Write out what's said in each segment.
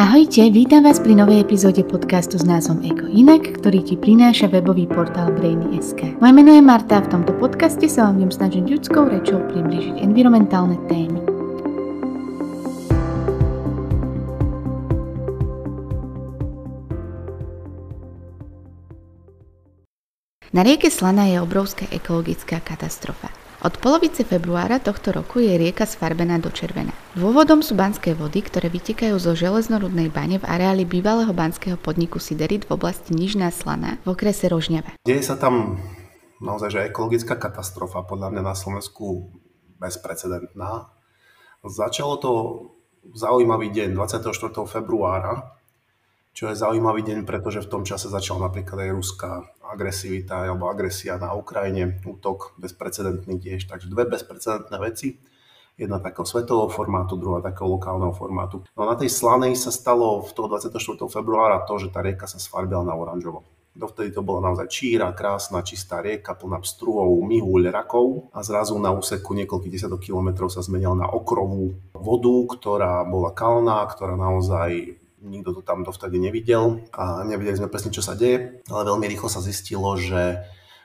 Ahojte, vítam vás pri novej epizóde podcastu s názvom Eko Inak, ktorý ti prináša webový portál Brainy.sk. Moje meno je Marta a v tomto podcaste sa vám viem snažiť ľudskou rečou približiť environmentálne témy. Na rieke Slana je obrovská ekologická katastrofa. Od polovice februára tohto roku je rieka sfarbená do červená. Dôvodom sú banské vody, ktoré vytekajú zo železnorudnej bane v areáli bývalého banského podniku Siderit v oblasti Nižná Slana v okrese Rožňava. Deje sa tam naozaj že ekologická katastrofa, podľa mňa na Slovensku bezprecedentná. Začalo to zaujímavý deň 24. februára, čo je zaujímavý deň, pretože v tom čase začala napríklad aj ruská agresivita alebo agresia na Ukrajine, útok bezprecedentný tiež, takže dve bezprecedentné veci. Jedna takého svetového formátu, druhá takého lokálneho formátu. No na tej slanej sa stalo v toho 24. februára to, že tá rieka sa sfarbila na oranžovo. Dovtedy to bola naozaj číra, krásna, čistá rieka, plná pstruhov, myhúľ, rakov a zrazu na úseku niekoľkých desiatok kilometrov sa zmenila na okrovú vodu, ktorá bola kalná, ktorá naozaj nikto to tam dovtedy nevidel a nevedeli sme presne, čo sa deje, ale veľmi rýchlo sa zistilo, že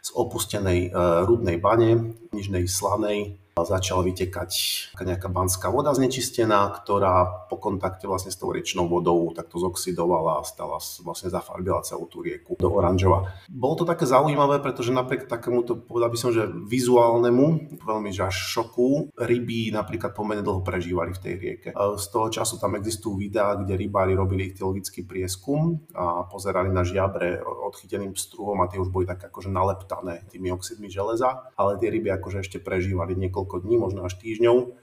z opustenej uh, rudnej bane, nižnej slanej, začala vytekať nejaká banská voda znečistená, ktorá po kontakte vlastne s tou riečnou vodou takto zoxidovala a stala, vlastne zafarbila celú tú rieku do oranžova. Bolo to také zaujímavé, pretože napriek takémuto, povedal by som, že vizuálnemu, veľmi že šoku, ryby napríklad pomerne dlho prežívali v tej rieke. Z toho času tam existujú videá, kde rybári robili ichtiologický prieskum a pozerali na žiabre odchyteným struhom a tie už boli tak akože naleptané tými oxidmi železa, ale tie ryby akože ešte prežívali niekoľko niekoľko dní, možno až týždňov.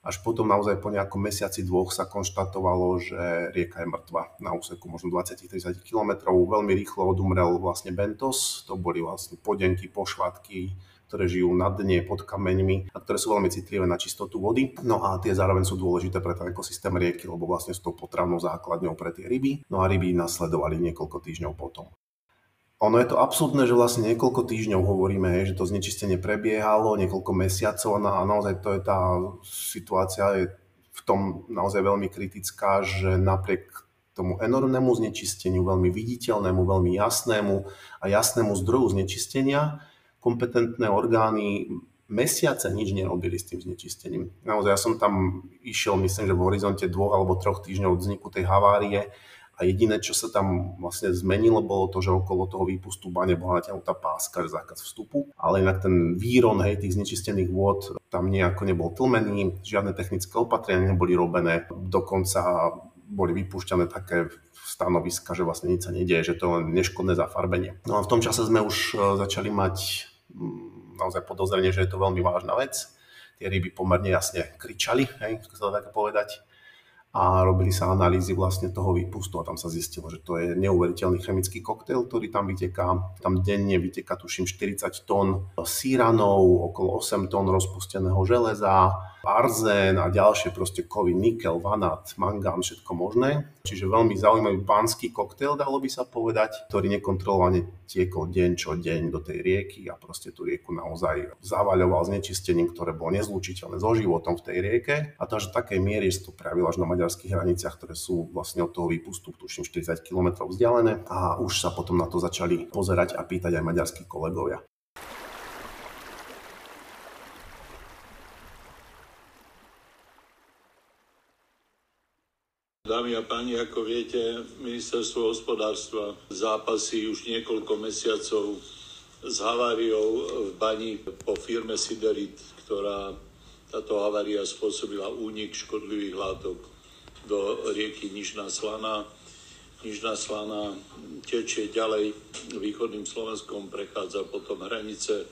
Až potom naozaj po nejakom mesiaci dvoch sa konštatovalo, že rieka je mŕtva na úseku možno 20-30 km. Veľmi rýchlo odumrel vlastne Bentos, to boli vlastne podenky, pošvatky, ktoré žijú na dne pod kameňmi a ktoré sú veľmi citlivé na čistotu vody. No a tie zároveň sú dôležité pre ten ekosystém rieky, lebo vlastne sú tou potravnou základňou pre tie ryby. No a ryby nasledovali niekoľko týždňov potom ono je to absurdné, že vlastne niekoľko týždňov hovoríme, že to znečistenie prebiehalo, niekoľko mesiacov a naozaj to je tá situácia je v tom naozaj veľmi kritická, že napriek tomu enormnému znečisteniu, veľmi viditeľnému, veľmi jasnému a jasnému zdroju znečistenia, kompetentné orgány mesiace nič nerobili s tým znečistením. Naozaj ja som tam išiel, myslím, že v horizonte dvoch alebo troch týždňov od vzniku tej havárie a jediné, čo sa tam vlastne zmenilo, bolo to, že okolo toho výpustu bane bola natiahnutá páska, zákaz vstupu, ale inak ten výron hej, tých znečistených vôd tam nejako nebol tlmený, žiadne technické opatrenia neboli robené, dokonca boli vypúšťané také stanoviska, že vlastne nič sa nedieje, že to je len neškodné zafarbenie. No a v tom čase sme už e, začali mať mm, naozaj podozrenie, že je to veľmi vážna vec. Tie ryby pomerne jasne kričali, hej, sa dá tak povedať a robili sa analýzy vlastne toho výpustu a tam sa zistilo, že to je neuveriteľný chemický koktail, ktorý tam vyteká. Tam denne vyteká tuším 40 tón síranov, okolo 8 tón rozpusteného železa, arzén a ďalšie proste kovy, nikel, vanát, mangán, všetko možné. Čiže veľmi zaujímavý pánsky koktail, dalo by sa povedať, ktorý nekontrolovane tiekol deň čo deň do tej rieky a proste tú rieku naozaj zavaľoval znečistením, ktoré bolo nezlučiteľné so životom v tej rieke. A to až v takej miery, že to prejavilo až na maďarských hraniciach, ktoré sú vlastne od toho výpustu, tuším 40 km vzdialené. A už sa potom na to začali pozerať a pýtať aj maďarskí kolegovia. Dámy a páni, ako viete, ministerstvo hospodárstva zápasí už niekoľko mesiacov s haváriou v bani po firme Siderit, ktorá táto havária spôsobila únik škodlivých látok do rieky Nižná Slana. Nižná Slana tečie ďalej východným Slovenskom, prechádza potom hranice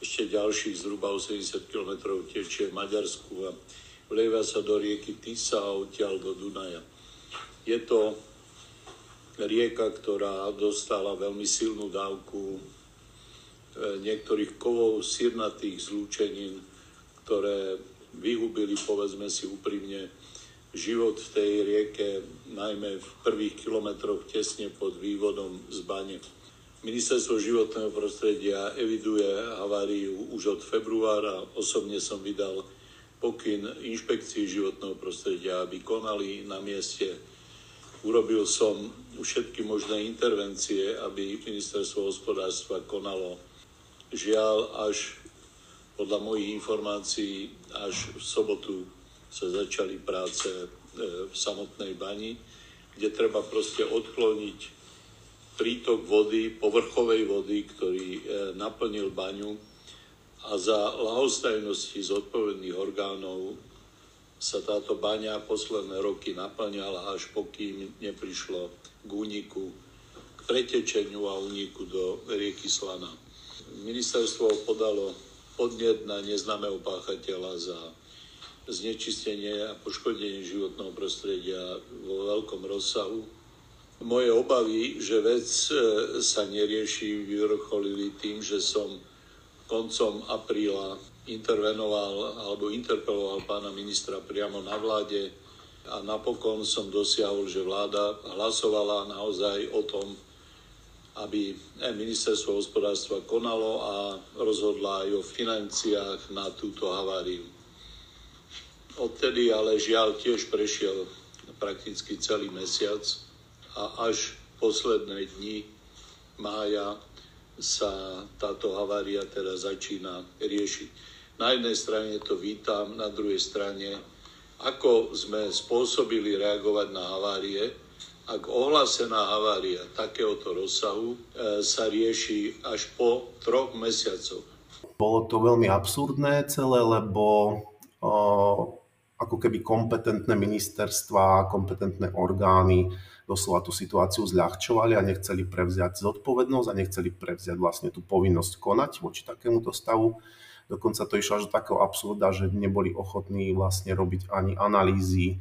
ešte ďalších zhruba 80 km tečie v Maďarsku a vlieva sa do rieky Tisa a odtiaľ do Dunaja. Je to rieka, ktorá dostala veľmi silnú dávku e, niektorých kovov sírnatých zlúčenín, ktoré vyhubili, povedzme si úprimne, život v tej rieke, najmä v prvých kilometroch tesne pod vývodom z bane. Ministerstvo životného prostredia eviduje haváriu už od februára. Osobne som vydal pokyn inšpekcii životného prostredia, aby konali na mieste Urobil som všetky možné intervencie, aby ministerstvo hospodárstva konalo. Žiaľ, až podľa mojich informácií, až v sobotu sa začali práce e, v samotnej bani, kde treba proste odkloniť prítok vody, povrchovej vody, ktorý e, naplnil baňu a za lahostajnosti zodpovedných orgánov sa táto baňa posledné roky naplňala, až pokým neprišlo k úniku, k pretečeniu a úniku do rieky Slana. Ministerstvo podalo podnet na neznámeho páchateľa za znečistenie a poškodenie životného prostredia vo veľkom rozsahu. Moje obavy, že vec e, sa nerieši, vyvrcholili tým, že som koncom apríla intervenoval alebo interpeloval pána ministra priamo na vláde a napokon som dosiahol, že vláda hlasovala naozaj o tom, aby ministerstvo hospodárstva konalo a rozhodla aj o financiách na túto haváriu. Odtedy ale žiaľ tiež prešiel prakticky celý mesiac a až posledné dni mája sa táto havária teda začína riešiť. Na jednej strane to vítam, na druhej strane, ako sme spôsobili reagovať na havárie, ak ohlásená havária takéhoto rozsahu e, sa rieši až po troch mesiacoch. Bolo to veľmi absurdné celé, lebo o, ako keby kompetentné ministerstva, kompetentné orgány doslova tú situáciu zľahčovali a nechceli prevziať zodpovednosť a nechceli prevziať vlastne tú povinnosť konať voči takémuto stavu. Dokonca to išlo až do takého absurda, že neboli ochotní vlastne robiť ani analýzy e,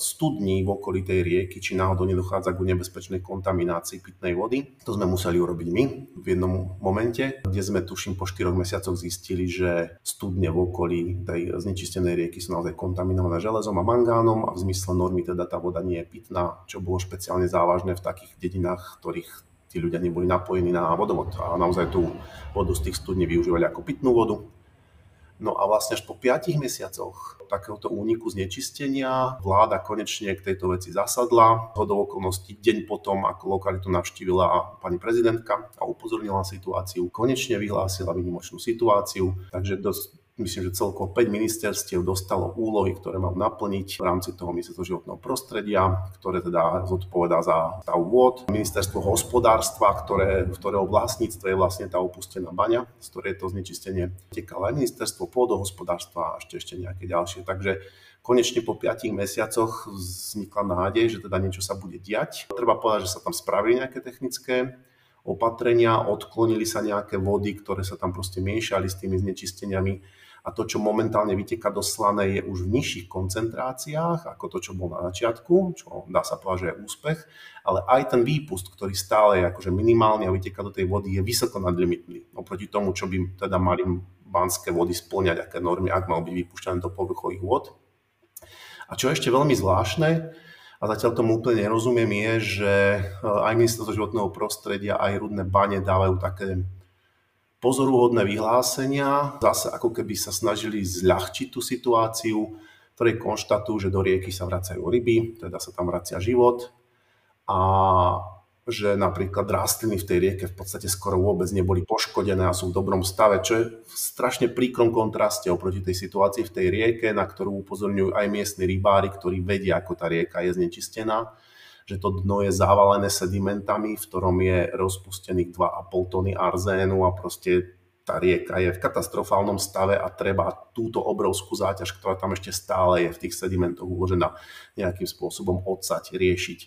studní v okolí tej rieky, či náhodou nedochádza k nebezpečnej kontaminácii pitnej vody. To sme museli urobiť my v jednom momente, kde sme tuším po 4 mesiacoch zistili, že studne v okolí tej znečistenej rieky sú naozaj kontaminované železom a mangánom a v zmysle normy teda tá voda nie je pitná, čo bolo špeciálne závažné v takých dedinách, ktorých tí ľudia neboli napojení na vodovod a naozaj tú vodu z tých studní využívali ako pitnú vodu. No a vlastne až po 5 mesiacoch takéhoto úniku znečistenia vláda konečne k tejto veci zasadla. Hodou okolností deň potom, ako lokalitu navštívila pani prezidentka a upozornila situáciu, konečne vyhlásila výnimočnú situáciu, takže dosť myslím, že celkovo 5 ministerstiev dostalo úlohy, ktoré mám naplniť v rámci toho ministerstva životného prostredia, ktoré teda zodpovedá za stav vôd. Ministerstvo hospodárstva, ktoré, v ktorého vlastníctve je vlastne tá opustená baňa, z ktorej to znečistenie tekalo aj ministerstvo pôdohospodárstva a ešte, ešte nejaké ďalšie. Takže konečne po 5 mesiacoch vznikla nádej, že teda niečo sa bude diať. Treba povedať, že sa tam spravili nejaké technické opatrenia, odklonili sa nejaké vody, ktoré sa tam proste miešali s tými znečisteniami a to, čo momentálne vyteka do slanej, je už v nižších koncentráciách ako to, čo bolo na začiatku, čo dá sa povedať, že je úspech, ale aj ten výpust, ktorý stále je akože minimálny a vyteka do tej vody, je vysoko nadlimitný oproti tomu, čo by teda mali banské vody splňať, aké normy, ak mal byť vypušťané do povrchových vod. A čo je ešte veľmi zvláštne, a zatiaľ tomu úplne nerozumiem, je, že aj ministerstvo životného prostredia, aj rudné bane dávajú také pozoruhodné vyhlásenia, zase ako keby sa snažili zľahčiť tú situáciu, ktorej konštatujú, že do rieky sa vracajú ryby, teda sa tam vracia život. A že napríklad rastliny v tej rieke v podstate skoro vôbec neboli poškodené a sú v dobrom stave, čo je v strašne príkrom kontraste oproti tej situácii v tej rieke, na ktorú upozorňujú aj miestni rybári, ktorí vedia, ako tá rieka je znečistená že to dno je zavalené sedimentami, v ktorom je rozpustených 2,5 tony arzénu a proste tá rieka je v katastrofálnom stave a treba túto obrovskú záťaž, ktorá tam ešte stále je v tých sedimentoch uložená, nejakým spôsobom odsať, riešiť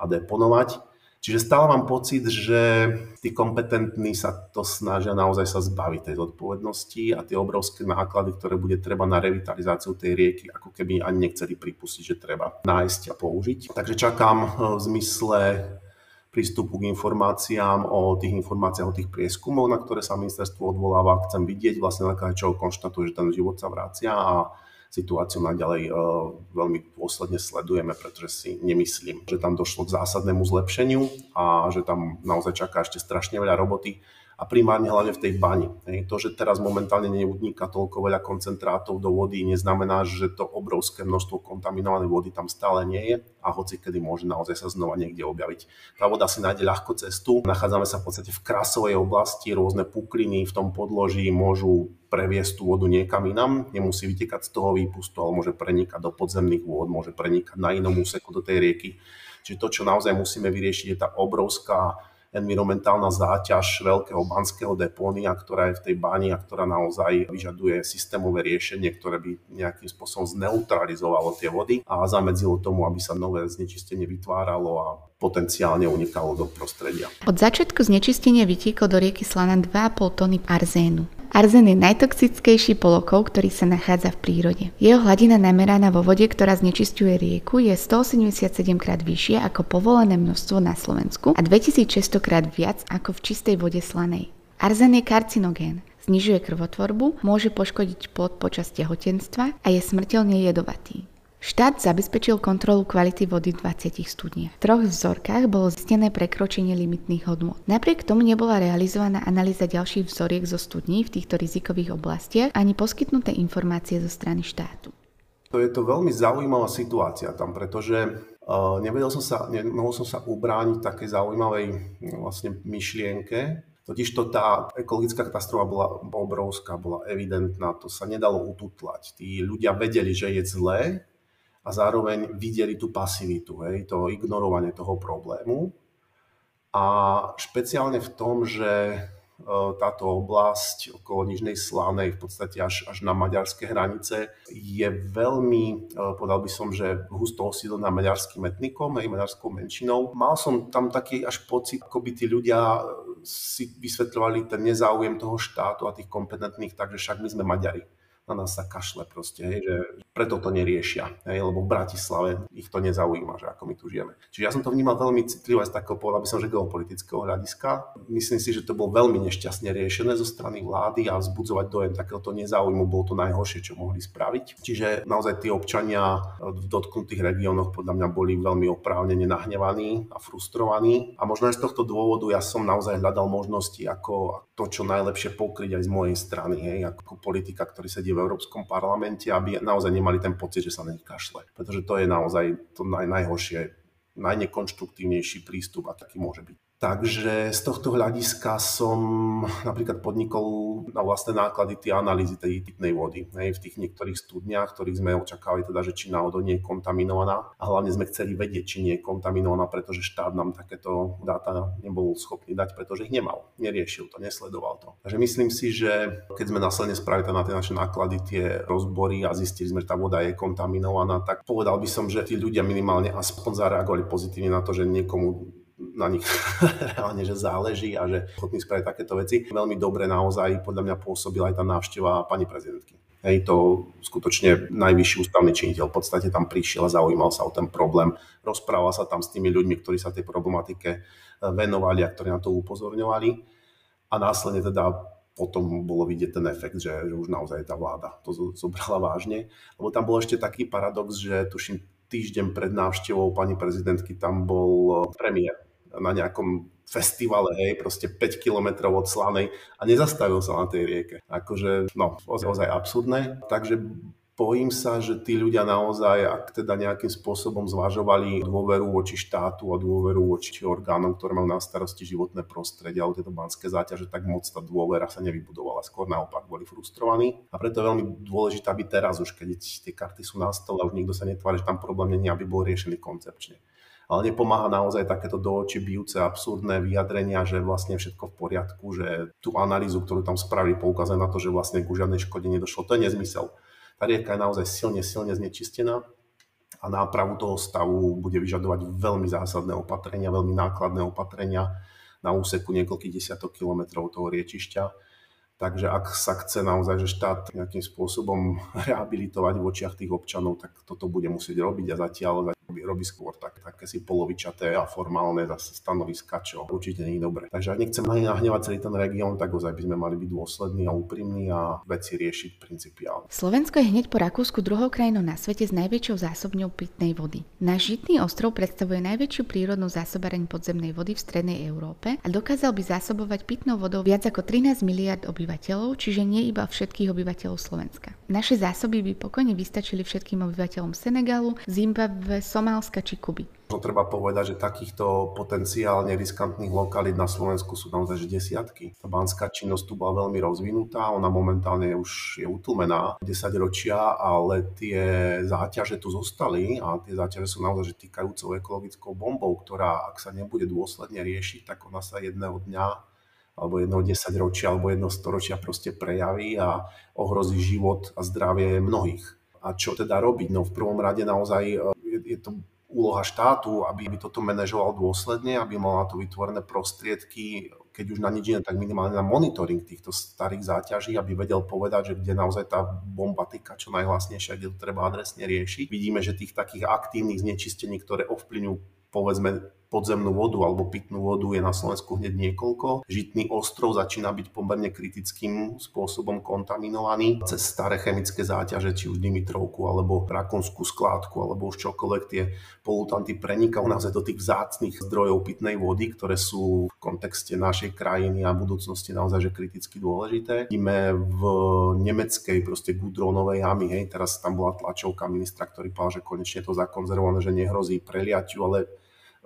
a deponovať. Čiže stále mám pocit, že tí kompetentní sa to snažia naozaj sa zbaviť tej zodpovednosti a tie obrovské náklady, ktoré bude treba na revitalizáciu tej rieky, ako keby ani nechceli pripustiť, že treba nájsť a použiť. Takže čakám eh, v zmysle prístupu k informáciám o tých informáciách, o tých prieskumoch, na ktoré sa ministerstvo odvoláva. Chcem vidieť vlastne na čo konštatuje, že ten život sa vracia a situáciu naďalej e, veľmi dôsledne sledujeme, pretože si nemyslím, že tam došlo k zásadnému zlepšeniu a že tam naozaj čaká ešte strašne veľa roboty. A primárne hlavne v tej bani. To, že teraz momentálne neuniká toľko veľa koncentrátov do vody, neznamená, že to obrovské množstvo kontaminovanej vody tam stále nie je a hoci kedy môže naozaj sa znova niekde objaviť. Tá voda si nájde ľahko cestu. Nachádzame sa v podstate v krasovej oblasti, rôzne pukliny v tom podloží môžu previesť tú vodu niekam inam, nemusí vytekať z toho výpustu, ale môže prenikať do podzemných vôd, môže prenikať na inom úseku do tej rieky. Čiže to, čo naozaj musíme vyriešiť, je tá obrovská environmentálna záťaž veľkého banského depónia, ktorá je v tej bani a ktorá naozaj vyžaduje systémové riešenie, ktoré by nejakým spôsobom zneutralizovalo tie vody a zamedzilo tomu, aby sa nové znečistenie vytváralo a potenciálne unikalo do prostredia. Od začiatku znečistenia vytieklo do rieky Slana 2,5 tony arzénu. Arzen je najtoxickejší polokov, ktorý sa nachádza v prírode. Jeho hladina nameraná vo vode, ktorá znečisťuje rieku, je 187 krát vyššia ako povolené množstvo na Slovensku a 2600 krát viac ako v čistej vode slanej. Arzen je karcinogén, znižuje krvotvorbu, môže poškodiť plod počas tehotenstva a je smrteľne jedovatý. Štát zabezpečil kontrolu kvality vody v 20 studniach. V troch vzorkách bolo zistené prekročenie limitných hodnôt. Napriek tomu nebola realizovaná analýza ďalších vzoriek zo studní v týchto rizikových oblastiach ani poskytnuté informácie zo strany štátu. To je to veľmi zaujímavá situácia tam, pretože uh, nevedel som sa, nemohol som sa ubrániť takej zaujímavej no, vlastne myšlienke, Totižto tá ekologická katastrofa bola obrovská, bola evidentná, to sa nedalo ututlať. Tí ľudia vedeli, že je zlé, a zároveň videli tú pasivitu, hej, to ignorovanie toho problému. A špeciálne v tom, že e, táto oblasť okolo Nižnej Slanej, v podstate až, až na maďarské hranice, je veľmi, e, povedal by som, že husto osídlená maďarským etnikom, aj maďarskou menšinou. Mal som tam taký až pocit, ako by tí ľudia si vysvetľovali ten nezáujem toho štátu a tých kompetentných, takže však my sme Maďari na nás sa kašle proste, hej, že preto to neriešia, hej, lebo v Bratislave ich to nezaujíma, že ako my tu žijeme. Čiže ja som to vnímal veľmi citlivo aj z takého pohľadu, aby som že geopolitického hľadiska. Myslím si, že to bolo veľmi nešťastne riešené zo strany vlády a vzbudzovať dojem takéhoto nezáujmu bolo to najhoršie, čo mohli spraviť. Čiže naozaj tí občania v dotknutých regiónoch podľa mňa boli veľmi oprávnene nahnevaní a frustrovaní. A možno aj z tohto dôvodu ja som naozaj hľadal možnosti, ako to čo najlepšie pokryť aj z mojej strany, hej, ako politika, ktorý sedí v Európskom parlamente, aby naozaj nemali ten pocit, že sa na nich kašle. Pretože to je naozaj to naj, najhoršie, najnekonštruktívnejší prístup, aký môže byť. Takže z tohto hľadiska som napríklad podnikol na vlastné náklady tie analýzy tej pitnej vody hej, v tých niektorých studniach, ktorých sme očakávali teda, že či náhodou nie je kontaminovaná a hlavne sme chceli vedieť, či nie je kontaminovaná, pretože štát nám takéto dáta nebol schopný dať, pretože ich nemal, neriešil to, nesledoval to. Takže myslím si, že keď sme následne spravili na tie naše náklady, tie rozbory a zistili sme, že tá voda je kontaminovaná, tak povedal by som, že tí ľudia minimálne aspoň zareagovali pozitívne na to, že niekomu na nich reálne, že záleží a že schopní spraviť takéto veci. Veľmi dobre naozaj podľa mňa pôsobila aj tá návšteva pani prezidentky. Hej, to skutočne najvyšší ústavný činiteľ v podstate tam prišiel a zaujímal sa o ten problém. Rozprával sa tam s tými ľuďmi, ktorí sa tej problematike e, venovali a ktorí na to upozorňovali. A následne teda potom bolo vidieť ten efekt, že, že už naozaj tá vláda to zobrala vážne. Lebo tam bol ešte taký paradox, že tuším týždeň pred návštevou pani prezidentky tam bol e, premiér na nejakom festivale, hej, proste 5 kilometrov od Slanej a nezastavil sa na tej rieke. Akože, no, ozaj absurdné. Takže bojím sa, že tí ľudia naozaj, ak teda nejakým spôsobom zvažovali dôveru voči štátu a dôveru voči orgánom, ktoré majú na starosti životné prostredie alebo tieto banské záťaže, tak moc tá dôvera sa nevybudovala. Skôr naopak boli frustrovaní. A preto je veľmi dôležité, aby teraz už, keď tie karty sú na stole už nikto sa netvári, že tam problém není, aby bol riešený koncepčne ale nepomáha naozaj takéto do očí bijúce absurdné vyjadrenia, že vlastne všetko v poriadku, že tú analýzu, ktorú tam spravili, poukázať na to, že vlastne ku žiadnej škode nedošlo. To je nezmysel. Tá rieka je naozaj silne, silne znečistená a nápravu toho stavu bude vyžadovať veľmi zásadné opatrenia, veľmi nákladné opatrenia na úseku niekoľkých desiatok kilometrov toho riečišťa. Takže ak sa chce naozaj, že štát nejakým spôsobom rehabilitovať v očiach tých občanov, tak toto bude musieť robiť a zatiaľ robí skôr tak, také si polovičaté a formálne zase stanoviska, čo určite nie je dobré. Takže ak nechcem nahnevať celý ten región, tak ozaj by sme mali byť dôslední a úprimní a veci riešiť principiálne. Slovensko je hneď po Rakúsku druhou krajinou na svete s najväčšou zásobňou pitnej vody. Náš žitný ostrov predstavuje najväčšiu prírodnú zásobareň podzemnej vody v strednej Európe a dokázal by zásobovať pitnou vodou viac ako 13 miliard obyvateľov, čiže nie iba všetkých obyvateľov Slovenska. Naše zásoby by pokojne vystačili všetkým obyvateľom Senegalu, Zimbabwe, Somálska či Kuby. No, treba povedať, že takýchto potenciálne riskantných lokalít na Slovensku sú naozaj desiatky. Tá banská činnosť tu bola veľmi rozvinutá, ona momentálne už je utlmená 10 ročia, ale tie záťaže tu zostali a tie záťaže sú naozaj týkajúcou ekologickou bombou, ktorá ak sa nebude dôsledne riešiť, tak ona sa jedného dňa alebo jedno 10 ročia alebo jedno storočia proste prejaví a ohrozí život a zdravie mnohých. A čo teda robiť? No v prvom rade naozaj e, je, je to úloha štátu, aby, aby toto manažoval dôsledne, aby mal na to vytvorené prostriedky, keď už na nič iné, tak minimálne na monitoring týchto starých záťaží, aby vedel povedať, že kde naozaj tá bomba týka čo najhlasnejšia, kde to treba adresne riešiť. Vidíme, že tých takých aktívnych znečistení, ktoré ovplyvňujú povedzme podzemnú vodu alebo pitnú vodu je na Slovensku hneď niekoľko. Žitný ostrov začína byť pomerne kritickým spôsobom kontaminovaný cez staré chemické záťaže, či už Dimitrovku alebo Rakonskú skládku alebo už čokoľvek tie polutanty prenikajú naozaj do tých vzácných zdrojov pitnej vody, ktoré sú v kontexte našej krajiny a budúcnosti naozaj že kriticky dôležité. Vidíme v nemeckej proste Gudronovej jamy, hej, teraz tam bola tlačovka ministra, ktorý povedal, že konečne to zakonzervované, že nehrozí preliaťu, ale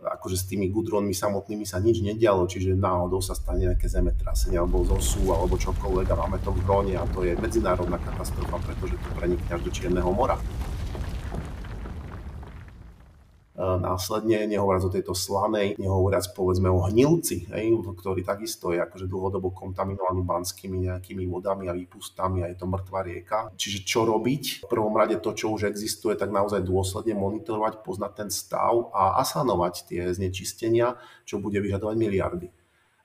akože s tými gudronmi samotnými sa nič nedialo, čiže náhodou sa stane nejaké zemetrasenie alebo zosu alebo čokoľvek a máme to v dróne a to je medzinárodná katastrofa, pretože to prenikne až do Čierneho mora. E, následne, nehovoriac o tejto slanej, nehovoriac povedzme o hnilci, hej, ktorý takisto je akože dlhodobo kontaminovaný banskými nejakými vodami a výpustami a je to mŕtva rieka. Čiže čo robiť? V prvom rade to, čo už existuje, tak naozaj dôsledne monitorovať, poznať ten stav a asanovať tie znečistenia, čo bude vyžadovať miliardy.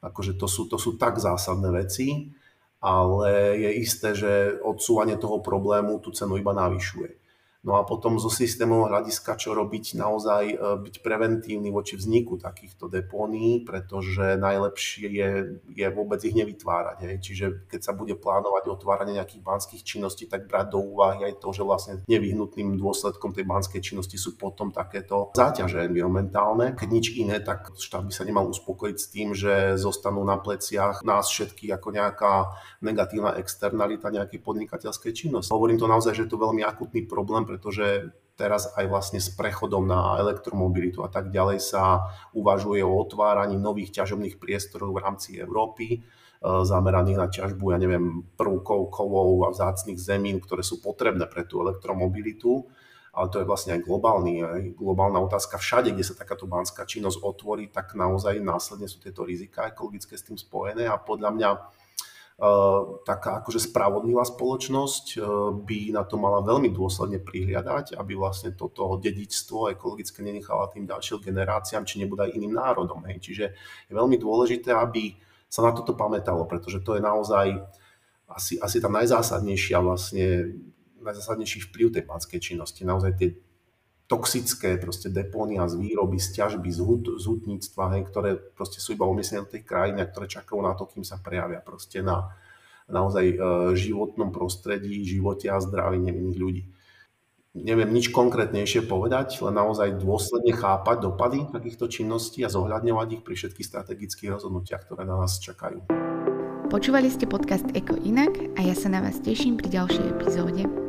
Akože to sú, to sú tak zásadné veci, ale je isté, že odsúvanie toho problému tú cenu iba navyšuje. No a potom zo systémového hľadiska, čo robiť, naozaj e, byť preventívny voči vzniku takýchto depónií, pretože najlepšie je, je vôbec ich nevytvárať. Hej. Čiže keď sa bude plánovať otváranie nejakých banských činností, tak brať do úvahy aj to, že vlastne nevyhnutným dôsledkom tej banskej činnosti sú potom takéto záťaže environmentálne. Keď nič iné, tak štát by sa nemal uspokojiť s tým, že zostanú na pleciach nás všetkých ako nejaká negatívna externalita nejakej podnikateľskej činnosti. Hovorím to naozaj, že je to veľmi akutný problém, pretože teraz aj vlastne s prechodom na elektromobilitu a tak ďalej sa uvažuje o otváraní nových ťažobných priestorov v rámci Európy, e, zameraných na ťažbu, ja neviem, prvkov, kovov a vzácných zemín, ktoré sú potrebné pre tú elektromobilitu. Ale to je vlastne aj globálny, aj globálna otázka. Všade, kde sa takáto banská činnosť otvorí, tak naozaj následne sú tieto rizika ekologické s tým spojené a podľa mňa taká akože spravodlivá spoločnosť eh, by na to mala veľmi dôsledne prihliadať, aby vlastne toto dedičstvo ekologické nenechala tým ďalším generáciám, či nebude aj iným národom. Hej. Čiže je veľmi dôležité, aby sa na toto pamätalo, pretože to je naozaj asi, asi tá najzásadnejšia vlastne, najzásadnejší vplyv tej pánskej činnosti. Naozaj tie toxické proste depónia z výroby, z ťažby, z, hut, z hutníctva, hej, ktoré proste sú iba umiestnené do krajiny a ktoré čakajú na to, kým sa prejavia proste na naozaj e, životnom prostredí, živote a zdraví nevinných ľudí. Neviem nič konkrétnejšie povedať, len naozaj dôsledne chápať dopady takýchto činností a zohľadňovať ich pri všetkých strategických rozhodnutiach, ktoré na nás čakajú. Počúvali ste podcast Eko Inak a ja sa na vás teším pri ďalšej epizóde.